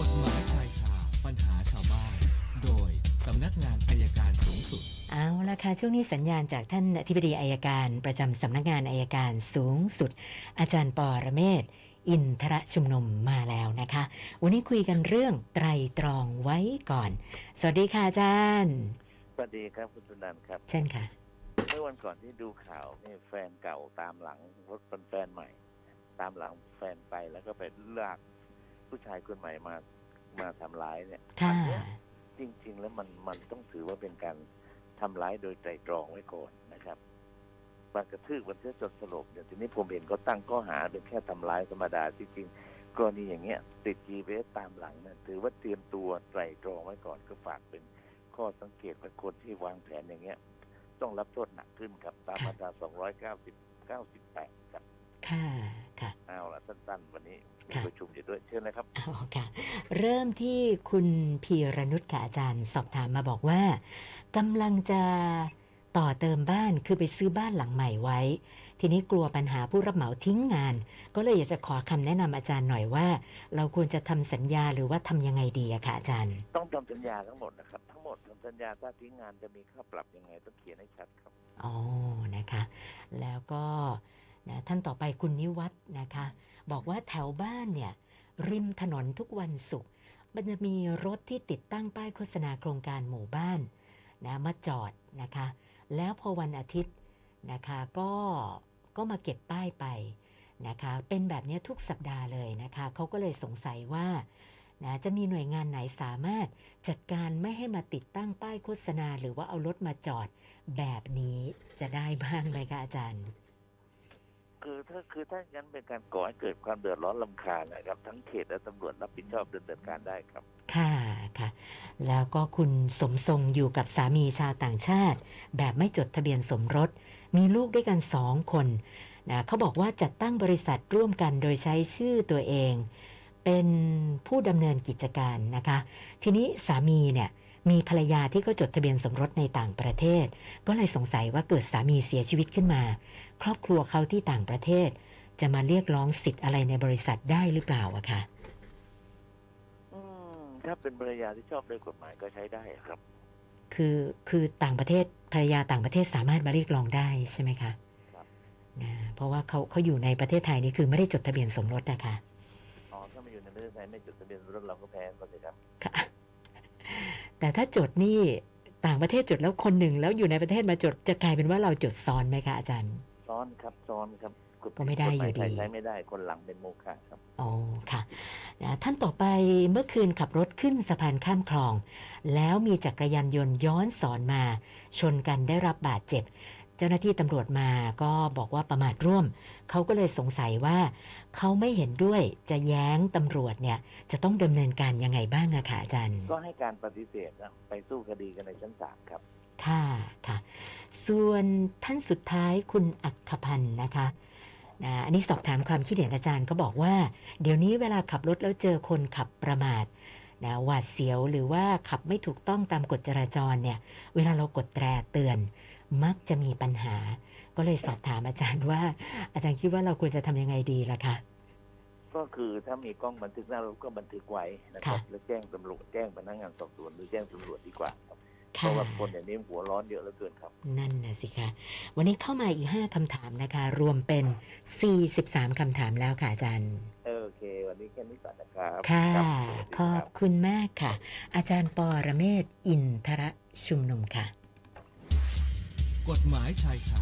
กฎหมายชายคาปัญหาชาวบ้าน โดยสำนักงานอายการสูงสุด เอาละค่ะช่วงนี้สัญญาณจากท่านอธิบดีอายการ ประจำสำนักงานอายการสูงสุด อาจารย์ปอระเมศอินทรชุมนุมมาแล้วนะคะ วันนี้คุยกันเรื่องไตรตรองไว้ก่อน สวัสดีค่ะอาจารย์ สวัสดีครับคุณสุนันท์ครับ เช่นค่ะ เมื่อวันก่อนที่ดูข่าวนี่แฟนเก่าตามหลังรถเป็นแฟนใหม่ ตามหลังแฟนไปแล้วก็ไปลาก ผู้ชายคนใหม่มามาทำร้ายเนี่ยค่ะ อันเนี้ยจริง ๆ แล้วมันมันต้องถือว่าเป็นการทำร้ายโดยไตรตรองไว้ก่อนนะครับมากระทืบมันเสียจนสลบเนี่ยทีนี้ผมเห็นเขาตั้งข้อหาเป็นแค่ทำร้ายธรรมดาจริงๆกรณีอย่างเงี้ย ติด GPS ตามหลังเนี่ยถือว่าเตรียมตัวไตรตรองไว้ก่อนก็ฝากเป็นข้อสังเกตกับคนที่วางแผนอย่างเงี้ย ต้องรับโทษหนักขึ้นครับตามมาตรา290 98ครับ ค่ะค่ะเอาละสั้นๆ วันนี้มีค่ะประชุมอยู่ด้วยเชิญนะครับอ๋อค่ะ เริ่มที่คุณพีรนุชค่ะอาจารย์สอบถามมาบอกว่ากำลังจะต่อเติมบ้านคือไปซื้อบ้านหลังใหม่ไว้ ทีนี้กลัวปัญหาผู้รับเหมาทิ้งงาน ก็เลยอยากจะขอคำแนะนำอาจารย์หน่อยว่า เราควรจะทำสัญญาหรือว่าทำยังไงดีอะค่ะอาจารย์ ต้องทำสัญญาทั้งหมดนะครับ ทั้งหมดทำสัญญาถ้าทิ้งงานจะมีค่าปรับยังไงต้องเขียนให้ชัดครับอ๋อนะคะ แล้วก็ นะท่านต่อไปคุณนิวัฒน์นะคะ บอกว่าแถวบ้านเนี่ยริมถนนทุกวันศุกร์มันจะมีรถที่ติดตั้งป้ายโฆษณาโครงการหมู่บ้านนะมาจอดนะคะ แล้วพอวันอาทิตย์นะคะก็ก็มาเก็บป้ายไปนะคะ เป็นแบบนี้ทุกสัปดาห์เลยนะคะเขาก็เลยสงสัยว่านะจะมีหน่วยงานไหนสามารถจัดการไม่ให้มาติดตั้งป้ายโฆษณา หรือว่าเอารถมาจอดแบบนี้จะได้บ้างไหมคะอาจารย์ คือถ้าคือถ้างั้นเป็นการก่อให้เกิดความเดือดร้อนลำคาญนะครับ ทั้งเขตและตำรวจรับผิดชอบดำเนินการได้ครับ ค่ะค่ะ แล้วก็คุณสมทรงอยู่กับสามีชาวต่างชาติ แบบไม่จดทะเบียนสมรส มีลูกด้วยกันสองคนนะเขาบอกว่าจัดตั้งบริษัทร่วมกันโดยใช้ชื่อตัวเอง เป็นผู้ดำเนินกิจการนะคะ ทีนี้สามีเนี่ย มีภรรยาที่เขาจดทะเบียนสมรสในต่างประเทศ ก็เลยสงสัยว่าเกิดสามีเสียชีวิตขึ้นมา ครอบครัวเขาที่ต่างประเทศ จะมาเรียกร้องสิทธิ์อะไรในบริษัทได้หรือเปล่าอะคะอืมถ้าเป็นภรรยาที่ชอบด้วยกฎหมายก็ใช้ได้ครับ คือคือต่างประเทศภรรยาต่างประเทศสามารถมาเรียกร้องได้ใช่ไหมคะครับนะเพราะว่าเขาเขาอยู่ในประเทศไทยนี่คือไม่ได้จดทะเบียนสมรสนะคะอ๋อถ้ามาอยู่ในประเทศไทยไม่จดทะเบียนสมรสเราก็แพ้ก็เลยครับค่ะ แต่ถ้าจดนี่ต่างประเทศจดแล้วคนหนึ่ง แล้วอยู่ในประเทศมาจดจะกลายเป็นว่าเราจดซ้อนไหมคะอาจารย์ ซ้อนครับซ้อนครับก็ไม่ได้อยู่ดีกฎหมายไทใช้ไม่ได้คนหลังเป็นโมฆะครับอ๋อค่ะนะท่านต่อไปเมื่อคืนขับรถขึ้นสะพานข้ามคลอง แล้วมีจักรยานยนต์ย้อนสอนมา ชนกันได้รับบาดเจ็บ เจ้าหน้าที่ตำรวจมาก็บอกว่าประมาทร่วม เขาก็เลยสงสัยว่า เขาไม่เห็นด้วยจะแย้งตำรวจเนี่ย จะต้องดำเนินการยังไงบ้างอะค่ะอาจารย์ ก็ให้การปฏิเสธนะไปสู้คดีกันในชั้นศาลครับ ค่ะค่ะ ส่วนท่านสุดท้ายคุณอัคพันธ์นะคะนะอันนี้สอบถามความคิดเห็นอาจารย์ก็บอกว่า เดี๋ยวนี้เวลาขับรถแล้วเจอคนขับประมาทนะหวาดเสียวหรือว่าขับไม่ถูกต้องตามกฎจราจรเนี่ย เวลาเรากดแตรเตือน มักจะมีปัญหา ก็เลยสอบถามอาจารย์ว่า อาจารย์คิดว่าเราควรจะทำยังไงดีล่ะคะก็คือถ้ามีกล้องบันทึกหน้ารถก็บันทึกไว้นะครับค่ะแล้วแจ้งตำรวจแจ้งพนักงานสอบสวนหรือแจ้งตำรวจดีกว่าครับเพค่ะราะว่าคนอย่างนี้หัวร้อนเยอะเหลือเกินครับ นั่นนะสิคะวันนี้เข้ามาอีก 5คำถามนะคะ รวมเป็น 43คำถามแล้วค่ะอาจารย์เออโอเค วันนี้แค่นี้ก่อนนะครับ ค่ะรับสวัสดีขรัอบคุณมากค่ะ อาจารย์ปอระเมศวร์อินทรชุมนุมค่ะ กฎหมายชายคา